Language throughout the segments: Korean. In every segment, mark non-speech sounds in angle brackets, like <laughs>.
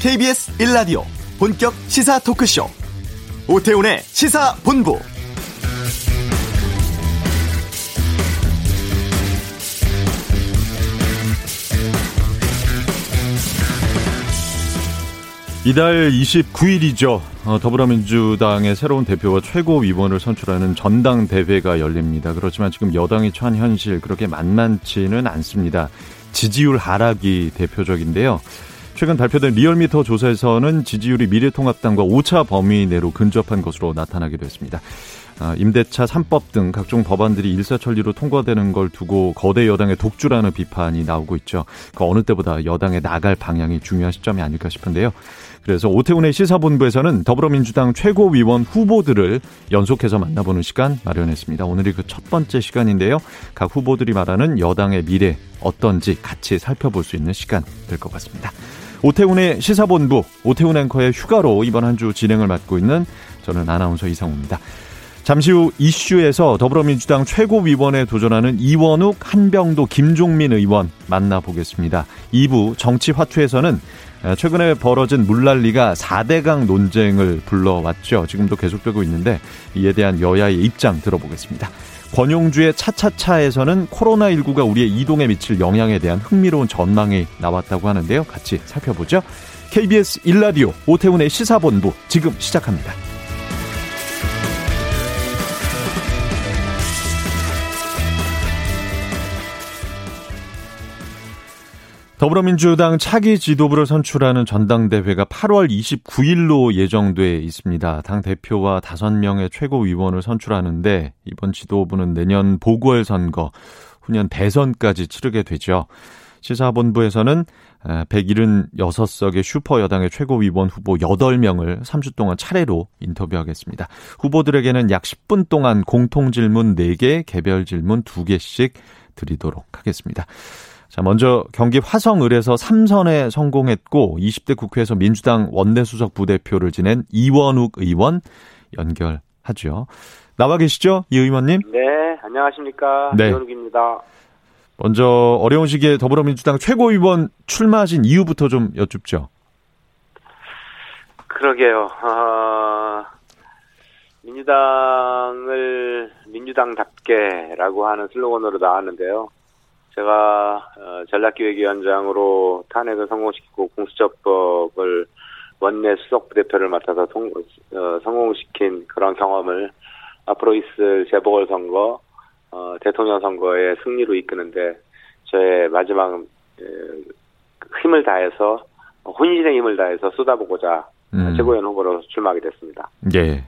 KBS 1라디오 본격 시사 토크쇼 오태훈의 시사본부 이달 29일이죠. 어, 더불어민주당의 새로운 대표와 최고위원을 선출하는 전당대회가 열립니다. 그렇지만 지금 여당이 처한 현실 그렇게 만만치는 않습니다. 지지율 하락이 대표적인데요. 최근 발표된 리얼미터 조사에서는 지지율이 미래통합당과 5차 범위 내로 근접한 것으로 나타나기도 했습니다. 아, 임대차 3법 등 각종 법안들이 일사천리로 통과되는 걸 두고 거대 여당의 독주라는 비판이 나오고 있죠. 그 어느 때보다 여당의 나갈 방향이 중요한 시점이 아닐까 싶은데요. 그래서 오태훈의 시사본부에서는 더불어민주당 최고위원 후보들을 연속해서 만나보는 시간 마련했습니다. 오늘이 그 첫 번째 시간인데요. 각 후보들이 말하는 여당의 미래 어떤지 같이 살펴볼 수 있는 시간 될 것 같습니다. 오태훈의 시사본부, 오태훈 앵커의 휴가로 이번 한 주 진행을 맡고 있는 저는 아나운서 이상우입니다. 잠시 후 이슈에서 더불어민주당 최고위원에 도전하는 이원욱, 한병도, 김종민 의원 만나보겠습니다. 2부 정치 화투에서는 최근에 벌어진 물난리가 4대강 논쟁을 불러왔죠. 지금도 계속되고 있는데 이에 대한 여야의 입장 들어보겠습니다. 권용주의 차차차에서는 코로나19가 우리의 이동에 미칠 영향에 대한 흥미로운 전망이 나왔다고 하는데요. 같이 살펴보죠. KBS 1라디오 오태훈의 시사본부 지금 시작합니다. 더불어민주당 차기 지도부를 선출하는 전당대회가 8월 29일로 예정돼 있습니다. 당 대표와 5명의 최고위원을 선출하는데 이번 지도부는 내년 보궐선거, 후년 대선까지 치르게 되죠. 시사본부에서는 176석의 슈퍼여당의 최고위원 후보 8명을 3주 동안 차례로 인터뷰하겠습니다. 후보들에게는 약 10분 동안 공통질문 4개, 개별 질문 2개씩 드리도록 하겠습니다. 자, 먼저 경기 화성을에서 3선에 성공했고 20대 국회에서 민주당 원내수석 부대표를 지낸 이원욱 의원 연결하죠. 나와 계시죠? 이 의원님? 네, 안녕하십니까. 네. 이원욱입니다. 먼저 어려운 시기에 더불어민주당 최고위원 출마하신 이유부터 좀 여쭙죠. 그러게요. 어, 민주당을 민주당답게라고 하는 슬로건으로 나왔는데요. 제가 어, 전략기획위원장으로 탄핵을 성공시키고 공수처법을 원내 수석 부대표를 맡아서 성, 어, 성공시킨 그런 경험을 앞으로 있을 재보궐선거, 어, 대통령 선거의 승리로 이끄는데 저의 마지막 에, 힘을 다해서 혼신의 힘을 다해서 쏟아보고자 음. 최고위원 후보로 출마하게 됐습니다. 예.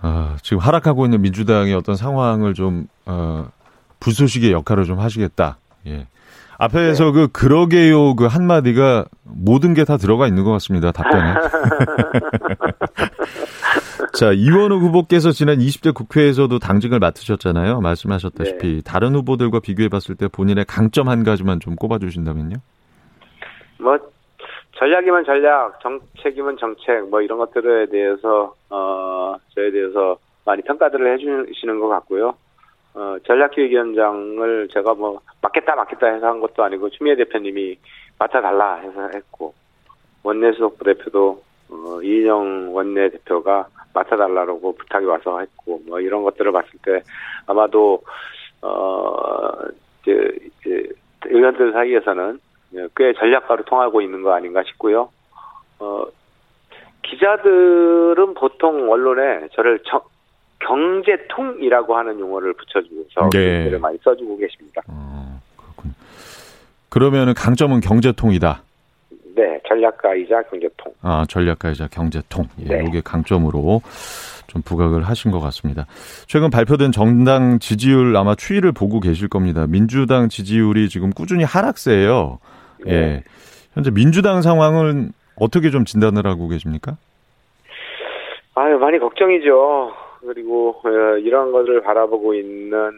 아, 지금 하락하고 있는 민주당의 어떤 상황을 좀 어, 불쏘시개 역할을 좀 하시겠다. 예. 앞에서 네. 그 그러게요 그 한마디가 모든 게 다 들어가 있는 것 같습니다. 답변에. <laughs> 자, 이원우 후보께서 지난 20대 국회에서도 당직을 맡으셨잖아요. 말씀하셨다시피 네. 다른 후보들과 비교해 봤을 때 본인의 강점 한 가지만 좀 꼽아 주신다면요. 뭐 전략이면 전략, 정책이면 정책 뭐 이런 것들에 대해서 어 저에 대해서 많이 평가들을 해 주시는 것 같고요. 어, 전략기획위원장을 제가 뭐 맡겠다 맡겠다 해서 한 것도 아니고 추미애 대표님이 맡아달라 해서 했고 원내수석 부대표도 어, 이인영 원내대표가 맡아달라고 부탁이 와서 했고 뭐 이런 것들을 봤을 때 아마도 어 이제, 이제 의원들 사이에서는 꽤 전략가로 통하고 있는 거 아닌가 싶고요. 어 기자들은 보통 언론에 저를 정, 경제통이라고 하는 용어를 붙여주고서 네. 를 많이 써주고 계십니다. 어, 그렇군. 그러면은 강점은 경제통이다. 네, 전략가이자 경제통. 아, 전략가이자 경제통. 예, 네. 이게 강점으로 좀 부각을 하신 것 같습니다. 최근 발표된 정당 지지율 아마 추이를 보고 계실 겁니다. 민주당 지지율이 지금 꾸준히 하락세예요. 네. 예. 현재 민주당 상황은 어떻게 좀 진단을 하고 계십니까? 아유, 많이 걱정이죠. 그리고 어, 이러한 것을 바라보고 있는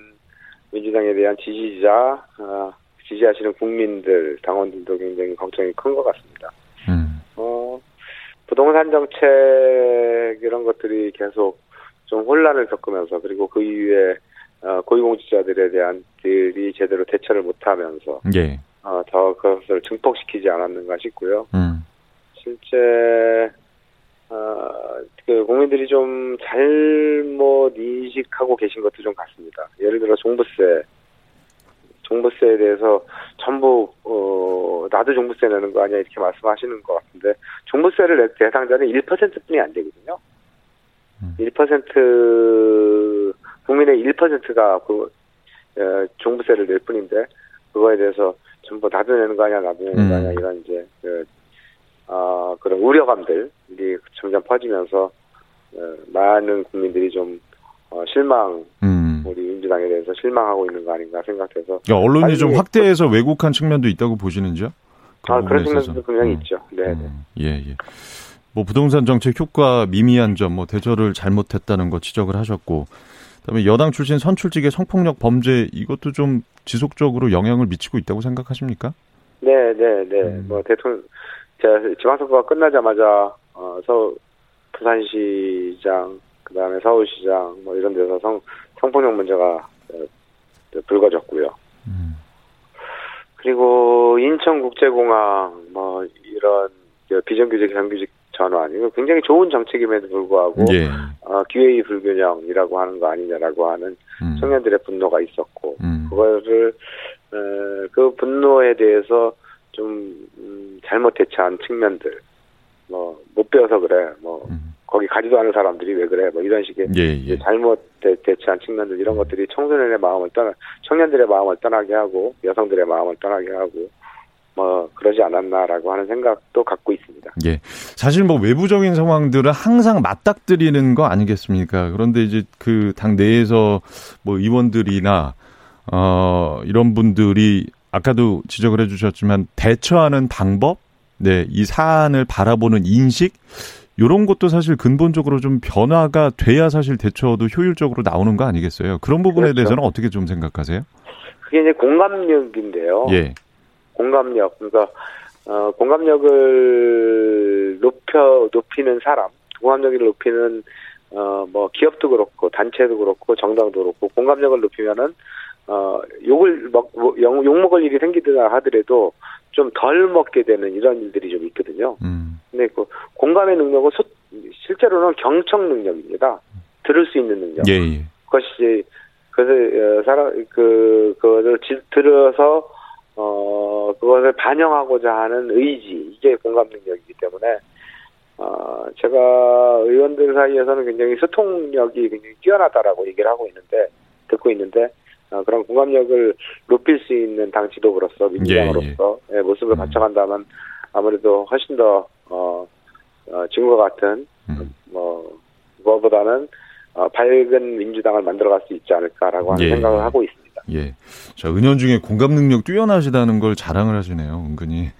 민주당에 대한 지지자, 어, 지지하시는 국민들, 당원들도 굉장히 걱정이 큰 것 같습니다. 음. 어, 부동산 정책 이런 것들이 계속 좀 혼란을 겪으면서 그리고 그 이후에 어, 고위공직자들에 대한 들이 제대로 대처를 못하면서 예. 어, 더 그것을 증폭시키지 않았는가 싶고요. 음. 실제 어, 그 국민들이 좀 잘못 인식하고 계신 것도 좀 같습니다. 예를 들어 종부세, 종부세에 대해서 전부 어, 나도 종부세 내는 거 아니야 이렇게 말씀하시는 것 같은데 종부세를 낼 대상자는 1%뿐이 안 되거든요. 음. 1% 국민의 1%가 그 어, 종부세를 낼 뿐인데 그거에 대해서 전부 나도 내는 거 아니야 나도 내는 거 아니야 음. 이런 이제 그, 어, 그런 우려감들이 점점 퍼지면서 어, 많은 국민들이 좀 어, 실망 음. 우리 민주당에 대해서 실망하고 있는 거 아닌가 생각해서 그러니까 언론이 좀 뭐- 확대해서 왜곡한 측면도 있다고 보시는지요? 그 아, 그런 측면도. 분명히 음. 있죠. 네, 네. 음, 예, 예. 뭐 부동산 정책 효과 미미한 점, 뭐 대처를 잘못했다는 거 지적을 하셨고, 그다음에 여당 출신 선출직의 성폭력 범죄 이것도 좀 지속적으로 영향을 미치고 있다고 생각하십니까? 네, 네, 네. 음. 뭐 대통령 제가 지방선거가 끝나자마자 어, 서 부산시장 그다음에 서울시장 뭐 이런 데서 성 성폭력 문제가 어, 불거졌고요. 음. 그리고 인천국제공항 뭐 이런 그 비정규직 정규직 전환 이거 굉장히 좋은 정책임에도 불구하고 예. 어, 기회의 불균형이라고 하는 거 아니냐라고 하는 음. 청년들의 분노가 있었고 음. 그거를 에, 그 분노에 대해서 좀 음, 잘못 대처한 측면들 뭐 못 배워서 그래 뭐 음. 거기 가지도 않은 사람들이 왜 그래 뭐 이런 식의 예, 예. 잘못 대, 대처한 측면들 이런 것들이 청소년의 마음을 떠나 청년들의 마음을 떠나게 하고 여성들의 마음을 떠나게 하고 뭐 그러지 않았나라고 하는 생각도 갖고 있습니다. 예. 사실 뭐 외부적인 상황들은 항상 맞닥뜨리는 거 아니겠습니까? 그런데 이제 그 당 내에서 뭐 의원들이나 어 이런 분들이 아까도 지적을 해 주셨지만 대처하는 방법, 네, 이 사안을 바라보는 인식 요런 것도 사실 근본적으로 좀 변화가 돼야 사실 대처도 효율적으로 나오는 거 아니겠어요? 그런 부분에 그렇죠. 대해서는 어떻게 좀 생각하세요? 그게 이제 공감력인데요. 예. 공감력 그러니까 어, 공감력을 높여 높이는 사람, 공감력을 높이는 어, 뭐 기업도 그렇고 단체도 그렇고 정당도 그렇고 공감력을 높이면은 어, 욕을 먹, 뭐, 욕, 욕 먹을 일이 생기더라 하더라도 좀 덜 먹게 되는 이런 일들이 좀 있거든요. 음. 근데 그 공감의 능력은 소, 실제로는 경청 능력입니다. 들을 수 있는 능력. 예, 예. 그것이 그래서 어, 사람 그 그것을 지- 들어서 어 그것을 반영하고자 하는 의지 이게 공감 능력이기 때문에 어 제가 의원들 사이에서는 굉장히 소통력이 굉장히 뛰어나다라고 얘기를 하고 있는데 듣고 있는데 어, 그런 공감력을 높일 수 있는 당 지도부로서 민주당으로서 예, 모습을 음. 갖춰간다면 아무래도 훨씬 더 어, 어, 지금과 같은 음. 뭐 그거보다는 어, 밝은 민주당을 만들어갈 수 있지 않을까라고 하는 예. 생각을 하고 있습니다. 예. 자, 은연 중에 공감 능력 뛰어나시다는 걸 자랑을 하시네요, 은근히.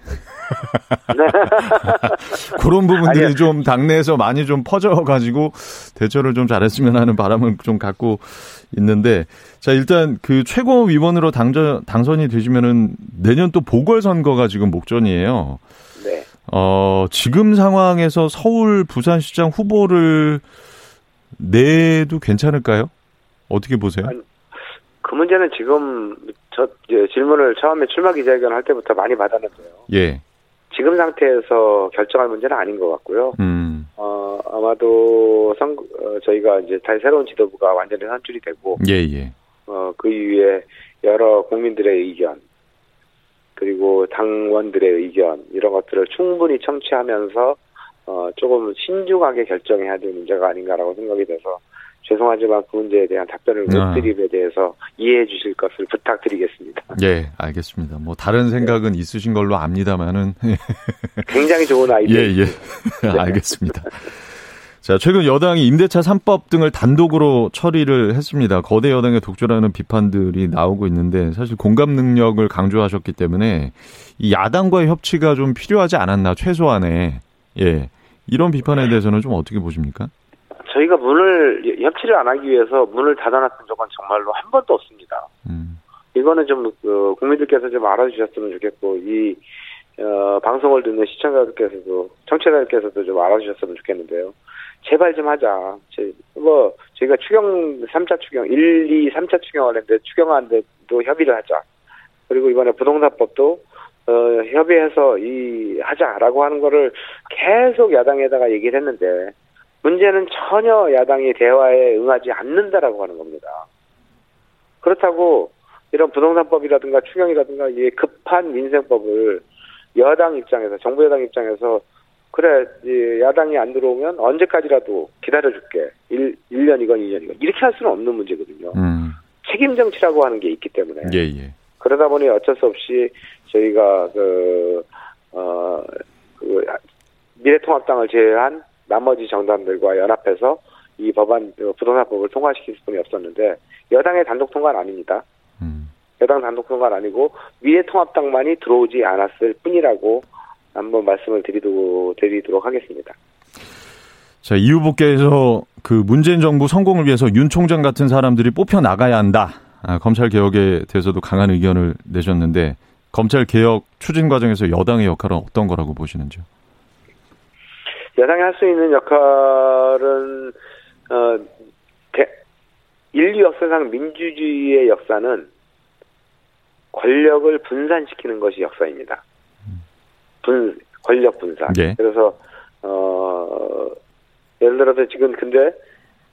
<laughs> 그런 부분들이 아니요. 좀 당내에서 많이 좀 퍼져가지고 대처를 좀 잘했으면 하는 바람을 좀 갖고 있는데, 자, 일단 그 최고위원으로 당전, 당선이 되시면은 내년 또 보궐선거가 지금 목전이에요. 네. 어, 지금 상황에서 서울 부산시장 후보를 내도 괜찮을까요? 어떻게 보세요? 아니, 그 문제는 지금 저 질문을 처음에 출마 기자회견 할 때부터 많이 받았는데요. 예. 지금 상태에서 결정할 문제는 아닌 것 같고요. 음, 어, 아마도 선, 어, 저희가 이제 다시 새로운 지도부가 완전히 선출이 되고, 예, 예. 어, 그 이후에 여러 국민들의 의견, 그리고 당원들의 의견, 이런 것들을 충분히 청취하면서, 어, 조금 신중하게 결정해야 될 문제가 아닌가라고 생각이 돼서, 죄송하지만 그 문제에 대한 답변을 못 아. 드림에 대해서 이해해 주실 것을 부탁드리겠습니다. 예, 알겠습니다. 뭐 다른 생각은 있으신 걸로 압니다만은 굉장히 좋은 <laughs> 예, 아이디어. 예. <laughs> 알겠습니다. 자, 최근 여당이 임대차 3법 등을 단독으로 처리를 했습니다. 거대 여당의 독주라는 비판들이 나오고 있는데 사실 공감 능력을 강조하셨기 때문에 이 야당과의 협치가 좀 필요하지 않았나 최소한의 예. 이런 비판에 대해서는 좀 어떻게 보십니까? 저희가 문을, 협치를 안 하기 위해서 문을 닫아놨던 적은 정말로 한 번도 없습니다. 음. 이거는 좀 어, 국민들께서 좀 알아주셨으면 좋겠고 이 어, 방송을 듣는 시청자들께서도 청취자들께서도 좀 알아주셨으면 좋겠는데요. 제발 좀 하자. 제, 뭐 저희가 추경 3차 추경 1, 2, 3차 추경을 했는데 추경하는데도 협의를 하자. 그리고 이번에 부동산법도 어, 협의해서 이 하자라고 하는 거를 계속 야당에다가 얘기를 했는데 문제는 전혀 야당이 대화에 응하지 않는다라고 하는 겁니다. 그렇다고 이런 부동산법이라든가 추경이라든가 이 급한 민생법을 여당 입장에서 정부 여당 입장에서 그래 야당이 안 들어오면 언제까지라도 기다려줄게 1, 1년이건 2년이건 이렇게 할 수는 없는 문제거든요. 음. 책임 정치라고 하는 게 있기 때문에 예, 예. 그러다 보니 어쩔 수 없이 저희가 그, 어, 그 미래통합당을 제외한 나머지 정당들과 연합해서 이 법안 그 부동산법을 통과시킬 수뿐이 없었는데 여당의 단독 통과는 아닙니다. 음. 여당 단독 통과는 아니고 미래통합당만이 들어오지 않았을 뿐이라고 한번 말씀을 드리도, 드리도록 하겠습니다. 자, 이 후보께서 그 문재인 정부 성공을 위해서 윤 총장 같은 사람들이 뽑혀 나가야 한다. 아, 검찰 개혁에 대해서도 강한 의견을 내셨는데 검찰 개혁 추진 과정에서 여당의 역할은 어떤 거라고 보시는지요? 여당이 할 수 있는 역할은 어, 대, 인류 역사상 민주주의의 역사는 권력을 분산시키는 것이 역사입니다. 분 권력 분산. 네. 그래서 어 예를 들어서 지금 근데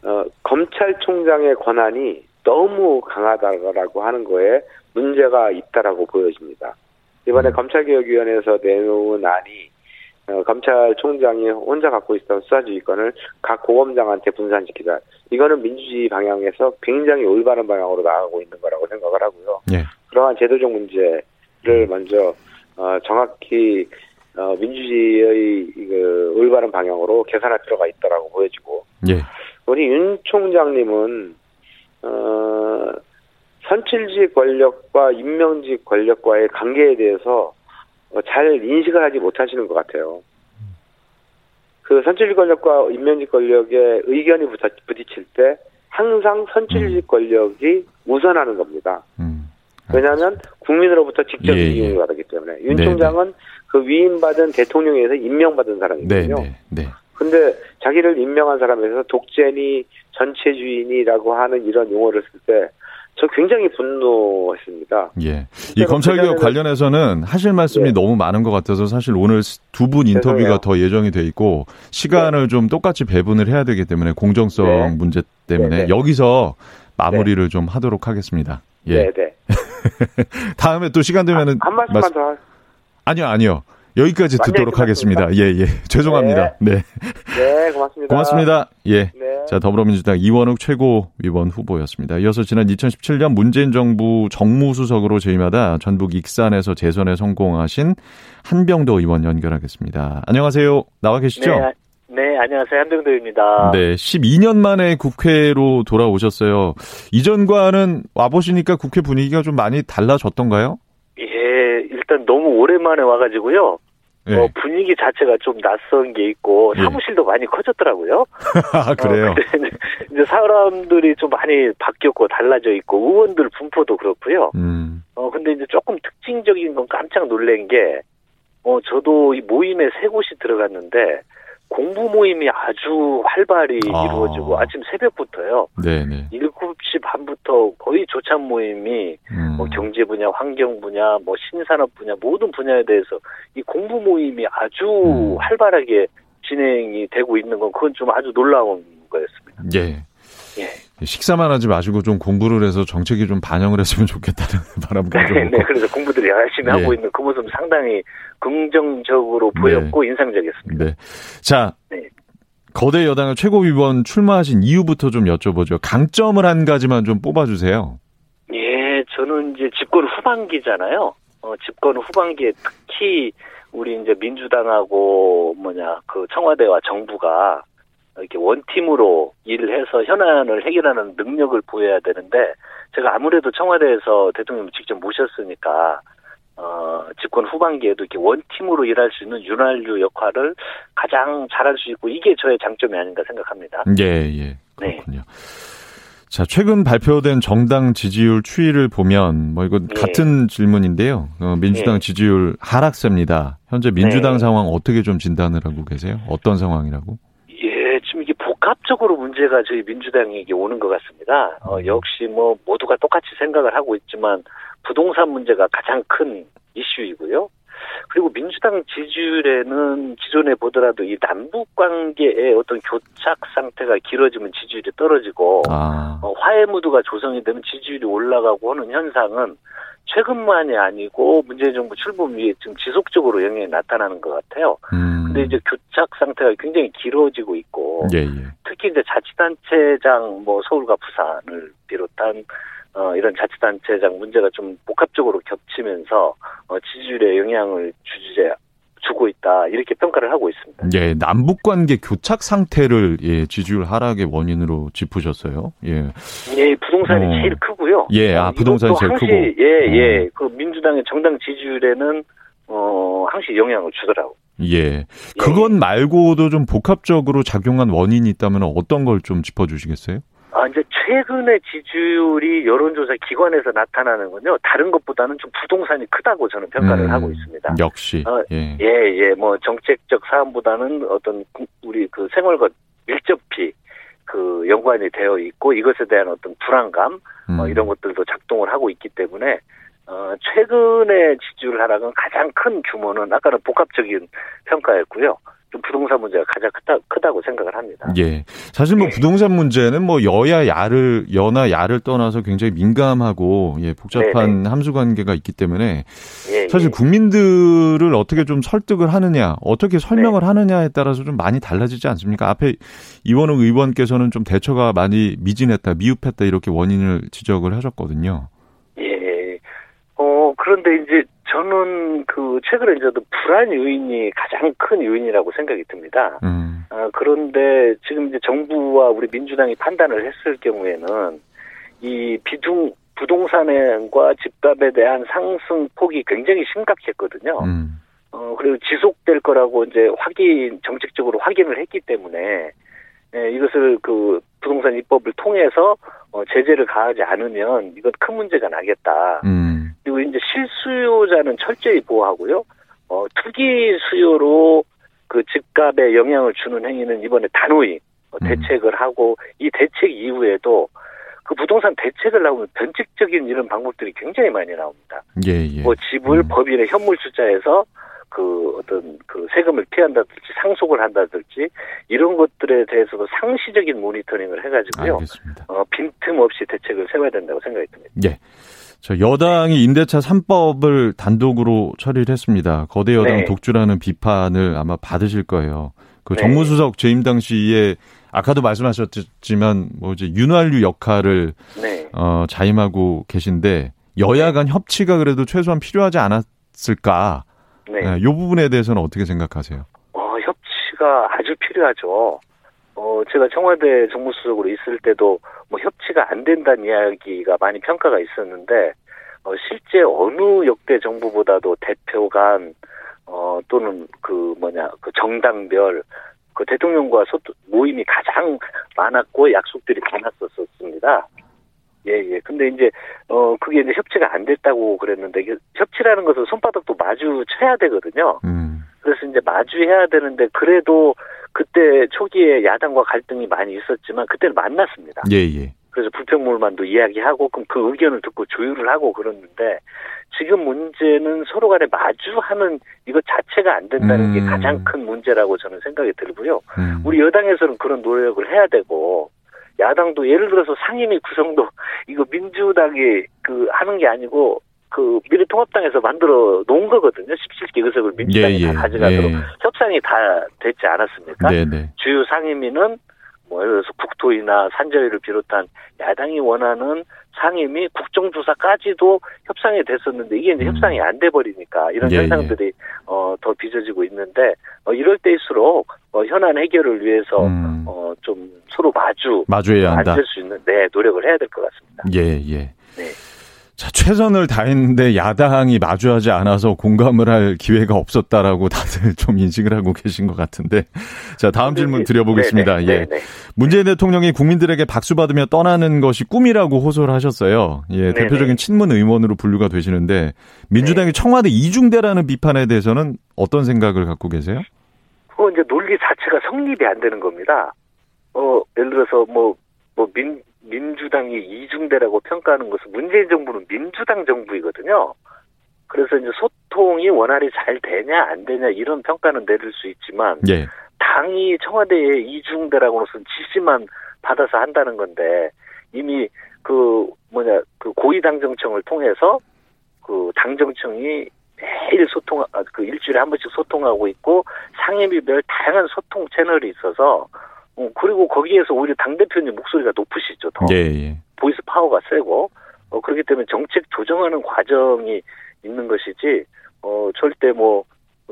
어 검찰총장의 권한이 너무 강하다라고 하는 거에 문제가 있다라고 보여집니다. 이번에 음. 검찰개혁위원회에서 내놓은 안이 어, 검찰총장이 혼자 갖고 있던 수사지휘권을 각 고검장한테 분산시키다. 이거는 민주주의 방향에서 굉장히 올바른 방향으로 나가고 있는 거라고 생각을 하고요. 예. 그러한 제도적 문제를 음. 먼저 어, 정확히 어, 민주주의의 그 올바른 방향으로 개선할 필요가 있다라고 보여지고 예. 우리 윤 총장님은 어, 선출직 권력과 임명직 권력과의 관계에 대해서 어, 잘 인식을 하지 못하시는 것 같아요. 그 선출직 권력과 임명직 권력의 의견이 부딪힐 때 항상 선출직 음. 권력이 우선하는 겁니다. 음. 왜냐하면 국민으로부터 직접 예, 위임을 예. 받았기 때문에 윤 네, 총장은 네. 그 위임받은 대통령에서 임명받은 사람이거든요. 네, 네, 네. 근데 자기를 임명한 사람에서 독재니 전체주의니라고 하는 이런 용어를 쓸 때 저 굉장히 분노했습니다. 예. 이 검찰개혁 관련해서는 하실 말씀이 네. 너무 많은 것 같아서 사실 오늘 두 분 인터뷰가. 더 예정이 돼 있고 시간을 네. 좀 똑같이 배분을 해야 되기 때문에 공정성 네. 문제 때문에 네, 네. 여기서 마무리를 좀 하도록 하겠습니다. 예. 네, 네. <laughs> 다음에 또 시간 되면은 한, 한 말씀만 말씀... 더 아니요, 아니요. 여기까지 듣도록 하겠습니다. 예, 예. <laughs> 죄송합니다. 네. 네, 고맙습니다. 고맙습니다. 예. 네. 자, 더불어민주당 이원욱 최고위원 후보였습니다. 이어서 지난 2017년 문재인 정부 정무수석으로 재임하다 전북 익산에서 재선에 성공하신 한병도 의원 연결하겠습니다. 안녕하세요. 나와 계시죠? 네, 네, 안녕하세요. 한병도입니다. 네, 12년 만에 국회로 돌아오셨어요. 이전과는 와보시니까 국회 분위기가 좀 많이 달라졌던가요? 예, 일단 너무 오랜만에 와가지고요. 네. 어, 분위기 자체가 좀 낯선 게 있고 예. 사무실도 네. 많이 커졌더라고요. <laughs> 아, 그래요? 어, 이제 사람들이 좀 많이 바뀌었고 달라져 있고 의원들 분포도 그렇고요. 음. 어 근데 이제 조금 특징적인 건 깜짝 놀란 게 어, 저도 이 모임에 세 곳이 들어갔는데 공부 모임이 아주 활발히 아. 이루어지고 아침 새벽부터요. 네네. 7시 반부터 거의 조찬 모임이 음. 뭐 경제 분야, 환경 분야, 뭐 신산업 분야 모든 분야에 대해서 이 공부 모임이 아주 음. 활발하게 진행이 되고 있는 건 그건 좀 아주 놀라운 거였습니다. 예. 예. 식사만 하지 마시고 좀 공부를 해서 정책이 좀 반영을 했으면 좋겠다는 <laughs> 가지고. 네, 네, 그래서 공부들이 열심히 예. 하고 있는 그 모습 상당히 긍정적으로 네. 보였고 네. 인상적이었습니다. 네. 자, 네. 거대 여당을 최고위원 출마하신 이유부터 좀 여쭤보죠. 강점을 한 가지만 좀 뽑아주세요. 예, 저는 이제 집권 후반기잖아요. 어, 집권 후반기에 특히 우리 이제 민주당하고 뭐냐 그 청와대와 정부가 이렇게 원팀으로 일을 해서 현안을 해결하는 능력을 보여야 되는데 제가 아무래도 청와대에서 대통령을 직접 모셨으니까 어, 집권 후반기에도 이렇게 원팀으로 일할 수 있는 윤활유 역할을 가장 잘할 수 있고 이게 저의 장점이 아닌가 생각합니다. 예, 예. 네. 그렇군요. 네. 자, 최근 발표된 정당 지지율 추이를 보면 뭐 이거 네. 같은 질문인데요. 어, 민주당 네. 지지율 하락세입니다. 현재 민주당 네. 상황 어떻게 좀 진단을 하고 계세요? 어떤 상황이라고? 복합적으로 문제가 저희 민주당에게 오는 것 같습니다. 어, 음. 역시 뭐 모두가 똑같이 생각을 하고 있지만 부동산 문제가 가장 큰 이슈이고요. 그리고 민주당 지지율에는 기존에 보더라도 이 남북 관계의 어떤 교착 상태가 길어지면 지지율이 떨어지고 아. 어, 화해 무드가 조성이 되면 지지율이 올라가고 하는 현상은 최근만이 아니고 문재인 정부 출범 이후에 지금 지속적으로 영향이 나타나는 것 같아요. 음. 근데 이제 교착 상태가 굉장히 길어지고 있고 예, 예. 특히 이제 자치단체장 뭐 서울과 부산을 비롯한 어, 이런 자치단체장 문제가 좀 복합적으로 겹치면서 어, 지지율에 영향을 주제 주고 있다 이렇게 평가를 하고 있습니다. 예, 남북 관계 교착 상태를 예, 지지율 하락의 원인으로 짚으셨어요. 예, 예, 부동산이 어. 제일 크고요. 예, 아 부동산이 제일 항시, 크고. 예, 예, 어. 그 민주당의 정당 지지율에는 어 항시 영향을 주더라고. 예. 예. 그건 말고도 좀 복합적으로 작용한 원인이 있다면 어떤 걸 좀 짚어주시겠어요? 아, 이제 최근에 지지율이 여론조사 기관에서 나타나는 건요, 다른 것보다는 좀 부동산이 크다고 저는 평가를 음, 하고 있습니다. 역시. 어, 예. 예, 예, 뭐, 정책적 사안보다는 어떤, 우리 그 생활과 밀접히 그 연관이 되어 있고, 이것에 대한 어떤 불안감, 뭐 음. 어, 이런 것들도 작동을 하고 있기 때문에, 어, 최근에 지지율 하락은 가장 큰 규모는 아까는 복합적인 평가였고요. 좀 부동산 문제가 가장 크다, 크다고 생각을 합니다. 예. 사실 뭐 네. 부동산 문제는 뭐 여야 야를, 여나 야를 떠나서 굉장히 민감하고, 예, 복잡한 네네. 네. 함수 관계가 있기 때문에 예, 사실 예. 국민들을 어떻게 좀 설득을 하느냐, 어떻게 설명을 네. 하느냐에 따라서 좀 많이 달라지지 않습니까? 앞에 이원웅 의원께서는 좀 대처가 많이 미진했다, 미흡했다 이렇게 원인을 지적을 하셨거든요. 그런데 이제 저는 그 최근에 이제 불안 요인이 가장 큰 요인이라고 생각이 듭니다. 음. 아, 그런데 지금 이제 정부와 우리 민주당이 판단을 했을 경우에는 이 비중 부동산과 집값에 대한 상승 폭이 굉장히 심각했거든요. 음. 어, 그리고 지속될 거라고 이제 확인, 정책적으로 확인을 했기 때문에, 예, 이것을 그 부동산 입법을 통해서 어, 제재를 가하지 않으면 이건 큰 문제가 나겠다. 음. 그리고 이제 실수요자는 철저히 보호하고요. 어, 투기 수요로 그 집값에 영향을 주는 행위는 이번에 단호히 어, 음. 대책을 음. 하고 이 대책 이후에도 그 부동산 대책을 나오면 변칙적인 이런 방법들이 굉장히 많이 나옵니다. 예, 예. 뭐 집을 음. 법인의 현물 투자해서 그 어떤 그 세금을 피한다든지 상속을 한다든지 이런 것들에 대해서도 상시적인 모니터링을 해가지고요. 알겠습니다. 어, 빈틈 없이 대책을 세워야 된다고 생각이 듭니다. 예. 저 여당이 임대차 3법을 단독으로 처리를 했습니다. 거대 여당 네. 독주라는 비판을 아마 받으실 거예요. 그 네. 정무수석 재임 당시에 아까도 말씀하셨지만 뭐 이제 윤활유 역할을 네. 어, 자임하고 계신데 여야 간 협치가 그래도 최소한 필요하지 않았을까? 네. 네. 이 부분에 대해서는 어떻게 생각하세요? 어, 협치가 아주 필요하죠. 어, 제가 청와대 정무수석으로 있을 때도 뭐 협치가 안 된다는 이야기가 많이 평가가 있었는데, 어, 실제 어느 역대 정부보다도 대표 간, 어, 또는 그 뭐냐, 그 정당별, 그 대통령과 소통, 모임이 가장 많았고 약속들이 많았었습니다. 예, 예. 근데 이제, 어, 그게 이제 협치가 안 됐다고 그랬는데, 협치라는 것은 손바닥도 마주쳐야 되거든요. 음. 그래서 이제 마주해야 되는데, 그래도 그때 초기에 야당과 갈등이 많이 있었지만, 그때는 만났습니다. 예, 예. 그래서 불평물만도 이야기하고, 그럼 그 의견을 듣고 조율을 하고 그러는데, 지금 문제는 서로 간에 마주하는 이것 자체가 안 된다는 음. 게 가장 큰 문제라고 저는 생각이 들고요. 음. 우리 여당에서는 그런 노력을 해야 되고, 야당도 예를 들어서 상임위 구성도 <laughs> 이거 민주당이 그 하는 게 아니고 그 미래통합당에서 만들어 놓은 거거든요. 17개 의석을 민주당이 예, 예, 다 가져가도록 예. 협상이 다 됐지 않았습니까? 네, 네. 주요 상임위는 뭐 예를 들어서 국토위나 산자위를 비롯한 야당이 원하는 상임위 국정조사까지도 협상이 됐었는데 이게 이제 음. 협상이 안 돼 버리니까 이런 예, 예. 현상들이 예. 어더 빚어지고 있는데 어 이럴 때일수록 어 현안 해결을 위해서 음. 어좀 서로 마주 마주해야 한다. 앉을 수 있는 네 노력을 해야 될 것 같습니다. 예 예. 네. 자, 최선을 다했는데 야당이 마주하지 않아서 공감을 할 기회가 없었다라고 다들 <laughs> 좀 인식을 하고 계신 것 같은데. 자, 다음 질문 드려보겠습니다. 네네, 네, 예. 네네. 문재인 대통령이 국민들에게 박수 받으며 떠나는 것이 꿈이라고 호소를 하셨어요. 예, 네네. 대표적인 친문 의원으로 분류가 되시는데 민주당이 네. 청와대 이중대라는 비판에 대해서는 어떤 생각을 갖고 계세요? 그 이제 논리 자체가 성립이 안 되는 겁니다. 어, 예를 들어서 뭐, 뭐, 민, 민주당이 이중대라고 평가하는 것은 문재인 정부는 민주당 정부이거든요. 그래서 이제 소통이 원활히 잘 되냐 안 되냐 이런 평가는 내릴 수 있지만 예. 당이 청와대에 이중대라고는 지시만 받아서 한다는 건데 이미 그 뭐냐 그 고위 당정청을 통해서 그 당정청이 매일 소통 아, 그 일주일에 한 번씩 소통하고 있고 상임위별 다양한 소통 채널이 있어서 어, 그리고 거기에서 오히려 당 대표님 목소리가 높으시죠 더 예, 예. voice power가 세고 어, 그렇기 때문에 정책 조정하는 과정이 있는 것이지 어 절대 뭐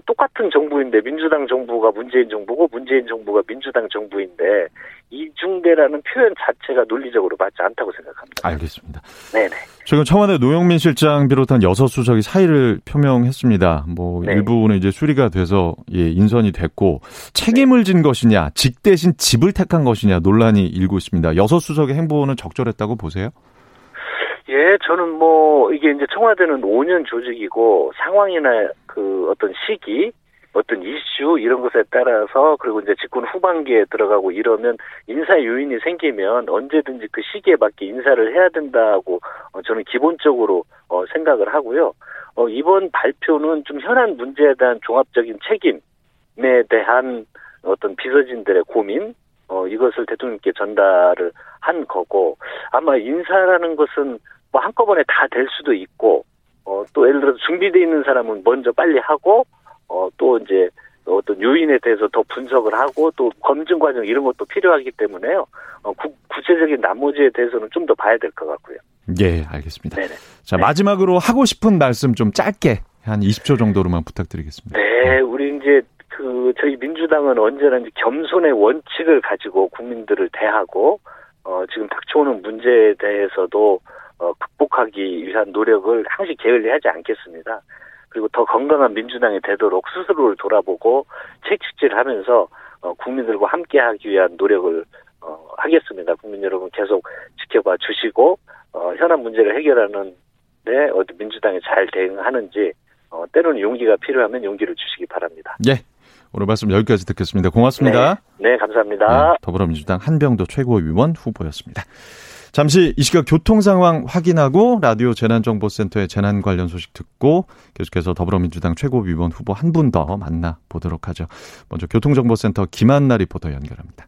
똑같은 정부인데 민주당 정부가 문재인 정부고 문재인 정부가 민주당 정부인데 이중대라는 표현 자체가 논리적으로 맞지 않다고 생각합니다. 알겠습니다. 네네. 최근 청와대 노영민 실장 비롯한 여섯 수석이 사의를 표명했습니다. 뭐 네. 일부는 이제 수리가 돼서 예, 인선이 됐고 책임을 진 것이냐, 직 대신 집을 택한 것이냐 논란이 일고 있습니다. 여섯 수석의 행보는 적절했다고 보세요? 예, 저는 뭐 이게 이제 청와대는 5년 조직이고 상황이나 그 어떤 시기, 어떤 이슈 이런 것에 따라서 그리고 이제 집권 후반기에 들어가고 이러면 인사 요인이 생기면 언제든지 그 시기에 맞게 인사를 해야 된다고 어, 저는 기본적으로 어, 생각을 하고요. 어, 이번 발표는 좀 현안 문제에 대한 종합적인 책임에 대한 어떤 비서진들의 고민 어, 이것을 대통령께 전달을 한 거고 아마 인사라는 것은 뭐 한꺼번에 다 될 수도 있고 어, 또 예를 들어서 준비돼 있는 사람은 먼저 빨리 하고 어, 또 이제 어떤 요인에 대해서 더 분석을 하고 또 검증 과정 이런 것도 필요하기 때문에요. 어, 구, 구체적인 나머지에 대해서는 좀 더 봐야 될 것 같고요. 예, 알겠습니다. 네네. 자, 네. 마지막으로 하고 싶은 말씀 좀 짧게 한 20초 정도로만 부탁드리겠습니다. 네, 우리 이제 그 저희 민주당은 언제나 이제 겸손의 원칙을 가지고 국민들을 대하고 어, 지금 닥쳐오는 문제에 대해서도 어, 극복하기 위한 노력을 항시 게을리 하지 않겠습니다. 그리고 더 건강한 민주당이 되도록 스스로를 돌아보고 책찍질을 하면서 어, 국민들과 함께하기 위한 노력을 어, 하겠습니다. 국민 여러분 계속 지켜봐 주시고 어, 현안 문제를 해결하는 데 어디 민주당이 잘 대응하는지 어, 때로는 용기가 필요하면 용기를 주시기 바랍니다. 예. 오늘 말씀 여기까지 듣겠습니다. 고맙습니다. 네, 네 감사합니다. 네, 더불어민주당 한병도 최고위원 후보였습니다. 잠시 이 시각 교통 상황 확인하고 라디오 재난정보센터의 재난 관련 소식 듣고 계속해서 더불어민주당 최고위원 후보 한 분 더 만나보도록 하죠. 먼저 교통정보센터 김한나 리포터 연결합니다.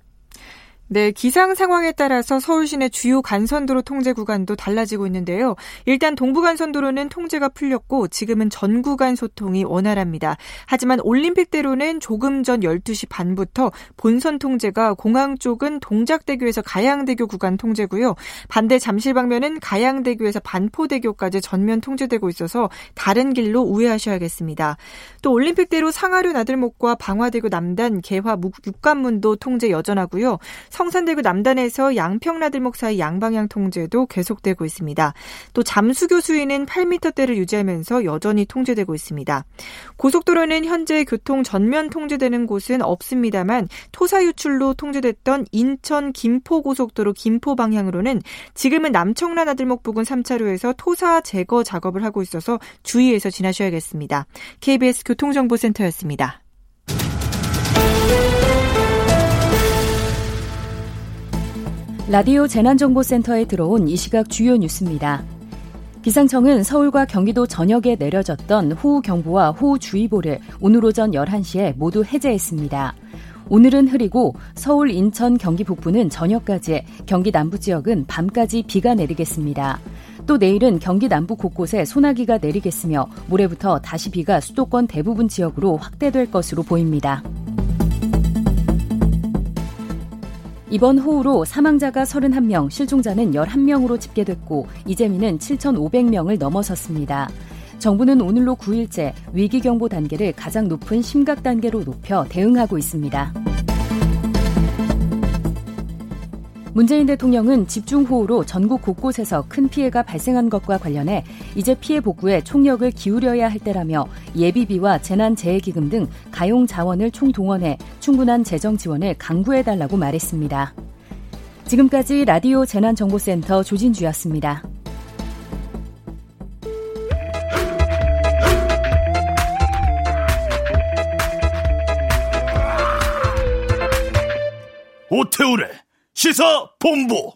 네, 기상 상황에 따라서 서울 시내 주요 간선도로 통제 구간도 달라지고 있는데요. 일단 동부 간선도로는 통제가 풀렸고 지금은 전 구간 소통이 원활합니다. 하지만 올림픽대로는 조금 전 12시 반부터 본선 통제가 공항 쪽은 동작대교에서 가양대교 구간 통제고요. 반대 잠실 방면은 가양대교에서 반포대교까지 전면 통제되고 있어서 다른 길로 우회하셔야겠습니다. 또 올림픽대로 상하류 나들목과 방화대교 남단 개화 육관문도 통제 여전하고요. 성산대교 남단에서 양평나들목 사이 양방향 통제도 계속되고 있습니다. 또 잠수교 수위는 8m대를 유지하면서 여전히 통제되고 있습니다. 고속도로는 현재 교통 전면 통제되는 곳은 없습니다만 토사 유출로 통제됐던 인천 김포 고속도로 김포 방향으로는 지금은 남청란 나들목 부근 3차로에서 토사 제거 작업을 하고 있어서 주의해서 지나셔야겠습니다. KBS 교통정보센터였습니다. 라디오 재난정보센터에 들어온 이 시각 주요 뉴스입니다. 기상청은 서울과 경기도 전역에 내려졌던 호우경보와 호우주의보를 오늘 오전 11시에 모두 해제했습니다. 오늘은 흐리고 서울, 인천, 경기 북부는 저녁까지, 경기 남부 지역은 밤까지 비가 내리겠습니다. 또 내일은 경기 남부 곳곳에 소나기가 내리겠으며 모레부터 다시 비가 수도권 대부분 지역으로 확대될 것으로 보입니다. 이번 호우로 사망자가 31명, 실종자는 11명으로 집계됐고 이재민은 7,500명을 넘어섰습니다. 정부는 오늘로 9일째 위기경보 단계를 가장 높은 심각 단계로 높여 대응하고 있습니다. 문재인 대통령은 집중호우로 전국 곳곳에서 큰 피해가 발생한 것과 관련해 이제 피해 복구에 총력을 기울여야 할 때라며 예비비와 재난재해기금 등 가용 자원을 총동원해 충분한 재정 지원을 강구해달라고 말했습니다. 지금까지 라디오 재난정보센터 조진주였습니다. 오태우래 시사 본부.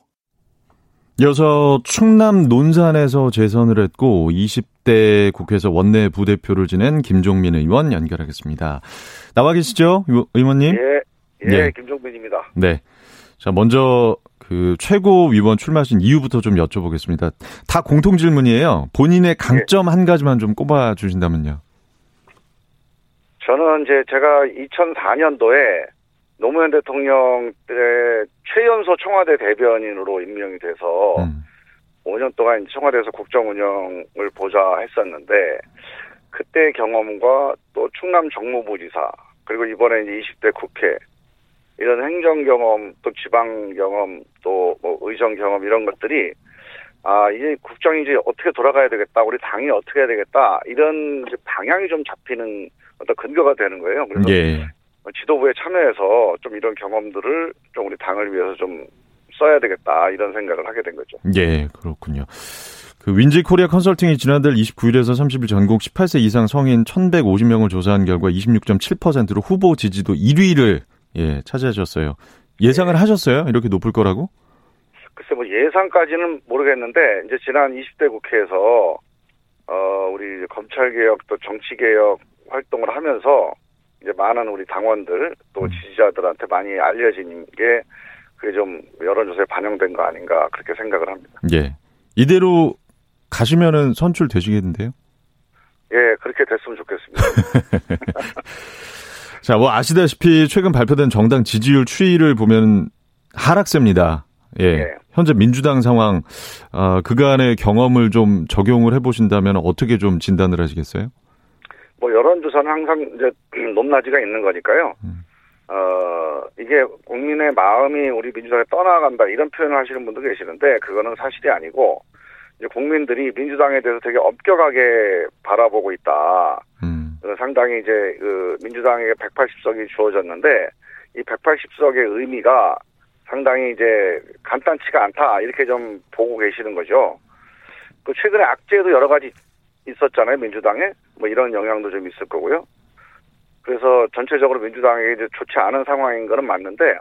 이어서 충남 논산에서 재선을 했고 20 20대 국회에서 원내 부대표를 지낸 김종민 의원 연결하겠습니다. 나와 계시죠, 의원님? 예, 예, 예. 김종민입니다. 네. 자, 먼저 그 최고위원 출마하신 이유부터 좀 여쭤보겠습니다. 다 공통 질문이에요. 본인의 강점 예. 한 가지만 좀 꼽아 주신다면요. 저는 이제 제가 2004년도에 노무현 대통령 때 최연소 청와대 대변인으로 임명이 돼서 음. 5년 동안 청와대에서 국정 운영을 보좌 했었는데 그때 경험과 또 충남 정무부지사 그리고 이번에 이제 20대 국회 이런 행정 경험 또 지방 경험 또 뭐 의정 경험 이런 것들이 아 이제 국정이 이제 어떻게 돌아가야 되겠다 우리 당이 어떻게 해야 되겠다 이런 방향이 좀 잡히는 어떤 근거가 되는 거예요. 그래서 예. 지도부에 참여해서 좀 이런 경험들을 좀 우리 당을 위해서 좀 써야 되겠다 이런 생각을 하게 된 거죠. 예, 그렇군요. 그 윈지 코리아 컨설팅이 지난달 29일에서 30일 전국 18세 이상 성인 1,150명을 조사한 결과 26.7%로 후보 지지도 1위를 예, 차지하셨어요. 예상을 네. 하셨어요? 이렇게 높을 거라고? 글쎄 뭐 예상까지는 모르겠는데 이제 지난 20대 국회에서 어 우리 검찰 개혁 또 정치 개혁 활동을 하면서 이제 많은 우리 당원들 또 음. 지지자들한테 많이 알려진 게 그게 좀 여론조사에 반영된 거 아닌가 그렇게 생각을 합니다. 예. 이대로 가시면은 선출되시겠는데요? 예, 그렇게 됐으면 좋겠습니다. <laughs> 자, 뭐 아시다시피 최근 발표된 정당 지지율 추이를 보면 하락세입니다. 예. 예. 현재 민주당 상황, 어, 그간의 경험을 좀 적용을 해보신다면 어떻게 좀 진단을 하시겠어요? 뭐 여론조사는 항상 이제 <clears throat> 높낮이가 있는 거니까요. 음. 어, 이게 국민의 마음이 우리 민주당에 떠나간다 이런 표현을 하시는 분도 계시는데 그거는 사실이 아니고 이제 국민들이 민주당에 대해서 되게 엄격하게 바라보고 있다. 음. 상당히 이제 그 민주당에게 180석이 주어졌는데 이 180석의 의미가 상당히 이제 간단치가 않다 이렇게 좀 보고 계시는 거죠. 그 최근에 악재도 여러 가지 있었잖아요 민주당에 뭐 이런 영향도 좀 있을 거고요. 그래서 전체적으로 민주당에게 이제 좋지 않은 상황인 거는 맞는데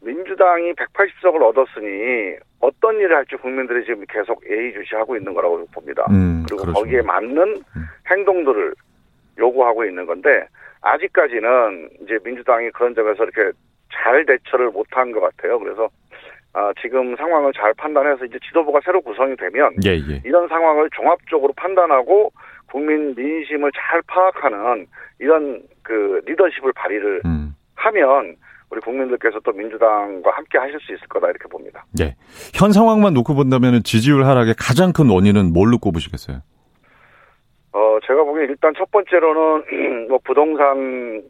민주당이 180석을 얻었으니 어떤 일을 할지 국민들이 지금 계속 예의주시하고 있는 거라고 봅니다. 음, 그리고 그렇죠. 거기에 맞는 음. 행동들을 요구하고 있는 건데 아직까지는 이제 민주당이 그런 점에서 이렇게 잘 대처를 못한 것 같아요. 그래서 아, 지금 상황을 잘 판단해서 이제 지도부가 새로 구성이 되면 예, 예. 이런 상황을 종합적으로 판단하고 국민 민심을 잘 파악하는 이런 그 리더십을 발휘를 음. 하면 우리 국민들께서 또 민주당과 함께 하실 수 있을 거다 이렇게 봅니다. 네. 현 상황만 놓고 본다면 지지율 하락의 가장 큰 원인은 뭘로 꼽으시겠어요? 어, 제가 보기엔 일단 첫 번째로는 <clears throat> 뭐 부동산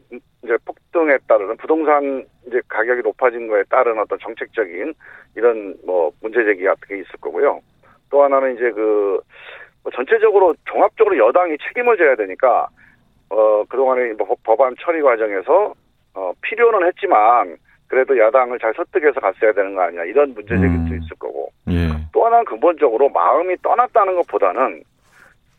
이제 폭등에 따르는 부동산 이제 가격이 높아진 거에 따른 어떤 정책적인 이런 뭐 문제 제기 같은 게 있을 거고요. 또 하나는 이제 그 뭐 전체적으로 종합적으로 여당이 책임을 져야 되니까 어 그동안에 뭐 법안 처리 과정에서 어 필요는 했지만 그래도 야당을 잘 설득해서 갔어야 되는 거 아니야 이런 문제 제기도 음. 있을 거고 예. 또 하나는 근본적으로 마음이 떠났다는 것보다는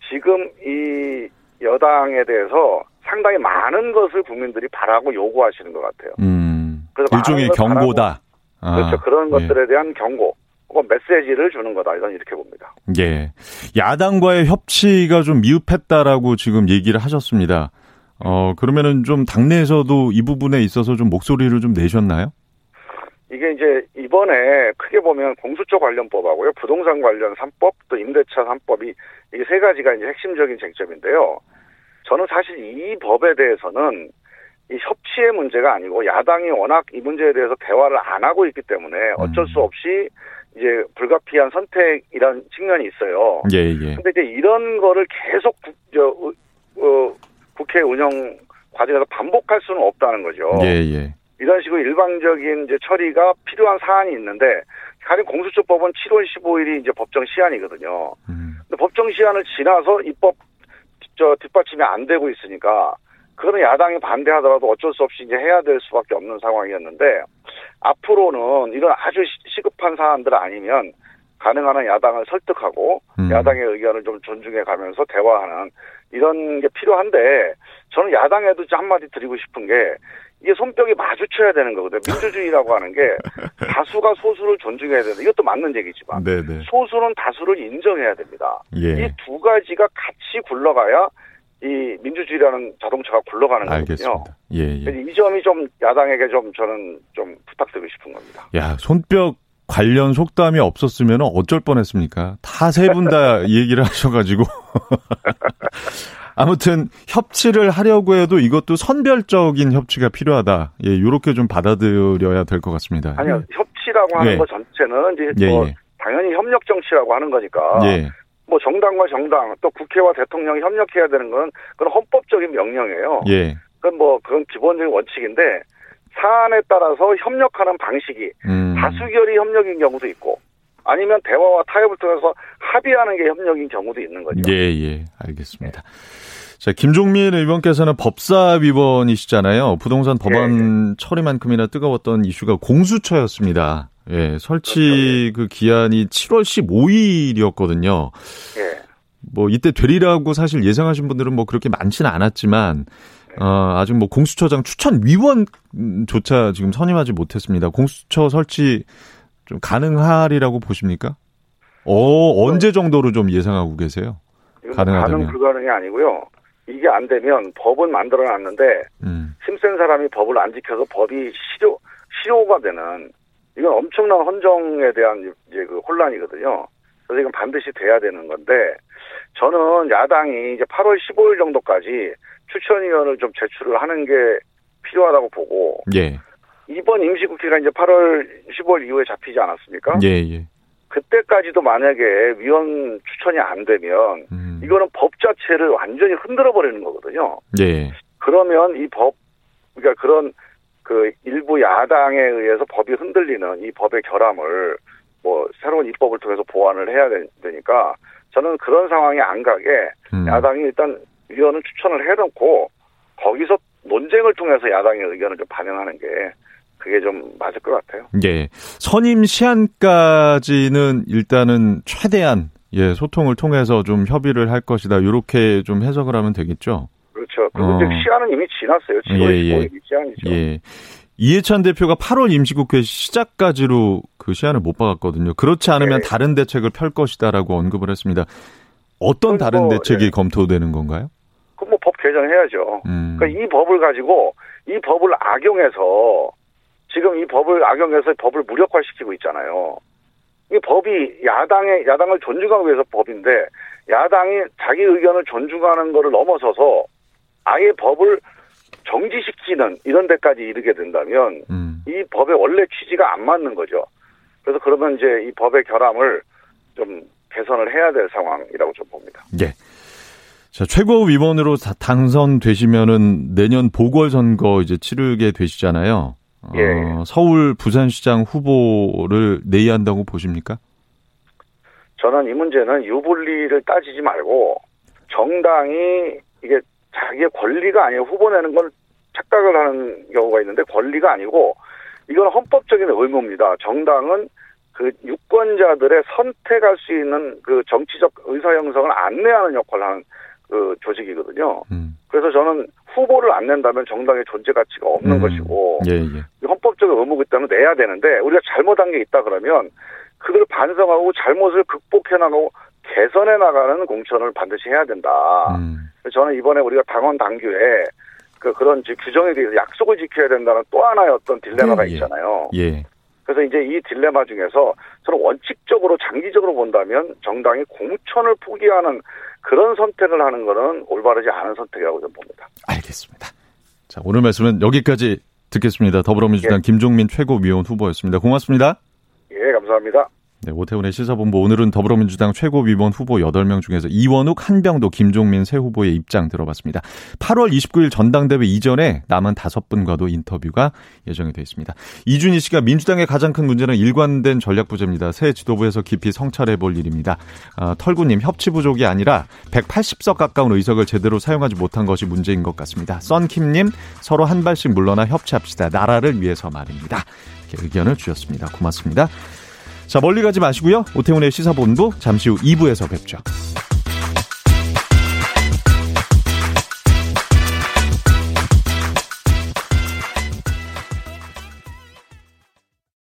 지금 이 여당에 대해서 상당히 많은 것을 국민들이 바라고 요구하시는 것 같아요. 음, 그래서 일종의 경고다. 아, 그렇죠. 그런 예. 것들에 대한 경고. 혹은 메시지를 주는 거다. 이런 이렇게 봅니다. 예. 야당과의 협치가 좀 미흡했다라고 지금 얘기를 하셨습니다. 어, 그러면은 좀 당내에서도 이 부분에 있어서 좀 목소리를 좀 내셨나요? 이게 이제 이번에 크게 보면 공수처 관련법하고요. 부동산 관련 3법 또 임대차 3법이 이게 세 가지가 이제 핵심적인 쟁점인데요. 저는 사실 이 법에 대해서는 이 협치의 문제가 아니고 야당이 워낙 이 문제에 대해서 대화를 안 하고 있기 때문에 어쩔 수 음. 없이 이제 불가피한 선택이란 측면이 있어요. 예, 예. 근데 이제 이런 거를 계속 국, 저, 어, 국회 운영 과정에서 반복할 수는 없다는 거죠. 예, 예. 이런 식으로 일방적인 이제 처리가 필요한 사안이 있는데 가령 공수처법은 7월 15일이 이제 법정 시한이거든요. 음. 법정 시한을 지나서 입법 저 뒷받침이 안 되고 있으니까 그거는 야당이 반대하더라도 어쩔 수 없이 이제 해야 될 수밖에 없는 상황이었는데 앞으로는 이런 아주 시급한 사안들 아니면 가능한 한 야당을 설득하고 음. 야당의 의견을 좀 존중해 가면서 대화하는 이런 게 필요한데 저는 야당에도 한마디 드리고 싶은 게 이게 손뼉이 마주쳐야 되는 거거든요. <laughs> 민주주의라고 하는 게 <laughs> 다수가 소수를 존중해야 되는 이것도 맞는 얘기지만 네네. 네. 소수는 다수를 인정해야 됩니다. 예. 이두 가지가 같이 굴러가야 이 민주주의라는 자동차가 굴러가는. 거거든요. 예, 예. 이 점이 좀 야당에게 좀 저는 좀 부탁드리고 싶은 겁니다. 야 손뼉 관련 속담이 없었으면 어쩔 뻔했습니까? 다 세 분 다 <laughs> 얘기를 하셔가지고 아무튼 협치를 하려고 해도 이것도 선별적인 협치가 필요하다. 예, 요렇게 좀 받아들여야 될 것 같습니다. 아니요, 협치라고 하는 예. 것 전체는 이제 예, 뭐 예. 당연히 협력 정치라고 하는 거니까. 예. 뭐 정당과 정당 또 국회와 대통령이 협력해야 되는 건 그건 헌법적인 명령이에요. 예. 그건 뭐 그건 기본적인 원칙인데 사안에 따라서 협력하는 방식이 음. 다수결이 협력인 경우도 있고 아니면 대화와 타협을 통해서 합의하는 게 협력인 경우도 있는 거죠. 예, 예. 알겠습니다. 자, 김종민 의원께서는 법사 위반이시잖아요. 부동산 법안 예, 예. 처리만큼이나 뜨거웠던 이슈가 공수처였습니다. 예, 설치 그렇죠. 그 기한이 7월 15일이었거든요. 예. 뭐 이때 되리라고 사실 예상하신 분들은 뭐 그렇게 많지는 않았지만 어, 아직 뭐 공수처장 추천 위원조차 지금 선임하지 못했습니다. 공수처 설치 좀 가능하리라고 보십니까? 어, 언제 정도로 좀 예상하고 계세요? 가능하다면. 가능 불가능이 아니고요. 이게 안 되면 법은 만들어 놨는데 음. 힘센 사람이 법을 안 지켜서 법이 실효 실효가 되는 이건 엄청난 헌정에 대한 이제 그 혼란이거든요. 그래서 이건 반드시 돼야 되는 건데 저는 야당이 이제 8월 15일 정도까지 추천위원을 좀 제출을 하는 게 필요하다고 보고 예. 이번 임시국회가 이제 8월 15일 이후에 잡히지 않았습니까? 예, 예. 그때까지도 만약에 위원 추천이 안 되면 음. 이거는 법 자체를 완전히 흔들어 버리는 거거든요. 예. 그러면 이 법 그러니까 그런 그 일부 야당에 의해서 법이 흔들리는 이 법의 결함을 뭐 새로운 입법을 통해서 보완을 해야 되니까 저는 그런 상황이 안 가게 음. 야당이 일단 위원을 추천을 해놓고 거기서 논쟁을 통해서 야당의 의견을 좀 반영하는 게 그게 좀 맞을 것 같아요. 예. 선임 시한까지는 일단은 최대한 예, 소통을 통해서 좀 협의를 할 것이다. 이렇게 좀 해석을 하면 되겠죠. 그렇죠. 그리고 어. 시한은 이미 지났어요. 7월 예, 예. 시한이죠. 예. 이해찬 대표가 8월 임시국회 시작까지로 그 시한을 못 박았거든요. 그렇지 않으면 네. 다른 대책을 펼 것이다라고 언급을 했습니다. 어떤 다른 뭐, 대책이 예. 검토되는 건가요? 그럼 뭐 법 개정해야죠. 음. 그러니까 이 법을 가지고 이 법을 악용해서 지금 이 법을 악용해서 법을 무력화시키고 있잖아요. 이 법이 야당의 야당을 존중하기 위해서 법인데 야당이 자기 의견을 존중하는 것을 넘어서서 아예 법을 정지시키는 이런 데까지 이르게 된다면 음. 이 법의 원래 취지가 안 맞는 거죠. 그래서 그러면 이제 이 법의 결함을 좀 개선을 해야 될 상황이라고 좀 봅니다. 예. 자, 최고 위원으로 당선되시면은 내년 보궐선거 이제 치르게 되시잖아요. 예. 어, 서울 부산시장 후보를 내의한다고 보십니까? 저는 이 문제는 유불리를 따지지 말고 정당이 이게 자기의 권리가 아니에요. 후보 내는 건 착각을 하는 경우가 있는데 권리가 아니고 이건 헌법적인 의무입니다. 정당은 그 유권자들의 선택할 수 있는 그 정치적 의사 형성을 안내하는 역할을 하는 그 조직이거든요. 음. 그래서 저는 후보를 안 낸다면 정당의 존재 가치가 없는 음. 것이고 예, 예. 헌법적 의무기 때문에 내야 되는데 우리가 잘못한 게 있다 그러면 그들을 반성하고 잘못을 극복해 나가고 개선해 나가는 공천을 반드시 해야 된다. 음. 저는 이번에 우리가 당원 당규에 그 그런 규정에 대해서 약속을 지켜야 된다는 또 하나의 어떤 딜레마가 예, 예. 있잖아요. 예. 그래서 이제 이 딜레마 중에서 저는 원칙적으로 장기적으로 본다면 정당이 공천을 포기하는 그런 선택을 하는 것은 올바르지 않은 선택이라고 좀 봅니다. 알겠습니다. 자, 오늘 말씀은 여기까지 듣겠습니다. 더불어민주당 예. 김종민 최고위원 후보였습니다. 고맙습니다. 예, 감사합니다. 네, 오태훈의 시사본부 오늘은 더불어민주당 최고위원 후보 8명 중에서 이원욱, 한병도, 김종민 세 후보의 입장 들어봤습니다. 8월 29일 전당대회 이전에 남은 다섯 분과도 인터뷰가 예정이 되어 있습니다. 이준희 씨가 민주당의 가장 큰 문제는 일관된 전략 부재입니다. 새 지도부에서 깊이 성찰해 볼 일입니다. 어, 털구님 협치 부족이 아니라 180석 가까운 의석을 제대로 사용하지 못한 것이 문제인 것 같습니다. 썬킴님 서로 한 발씩 물러나 협치합시다. 나라를 위해서 말입니다. 이렇게 의견을 주셨습니다. 고맙습니다. 자, 멀리 가지 마시고요. 오태훈의 시사본부 잠시 후 2부에서 뵙죠.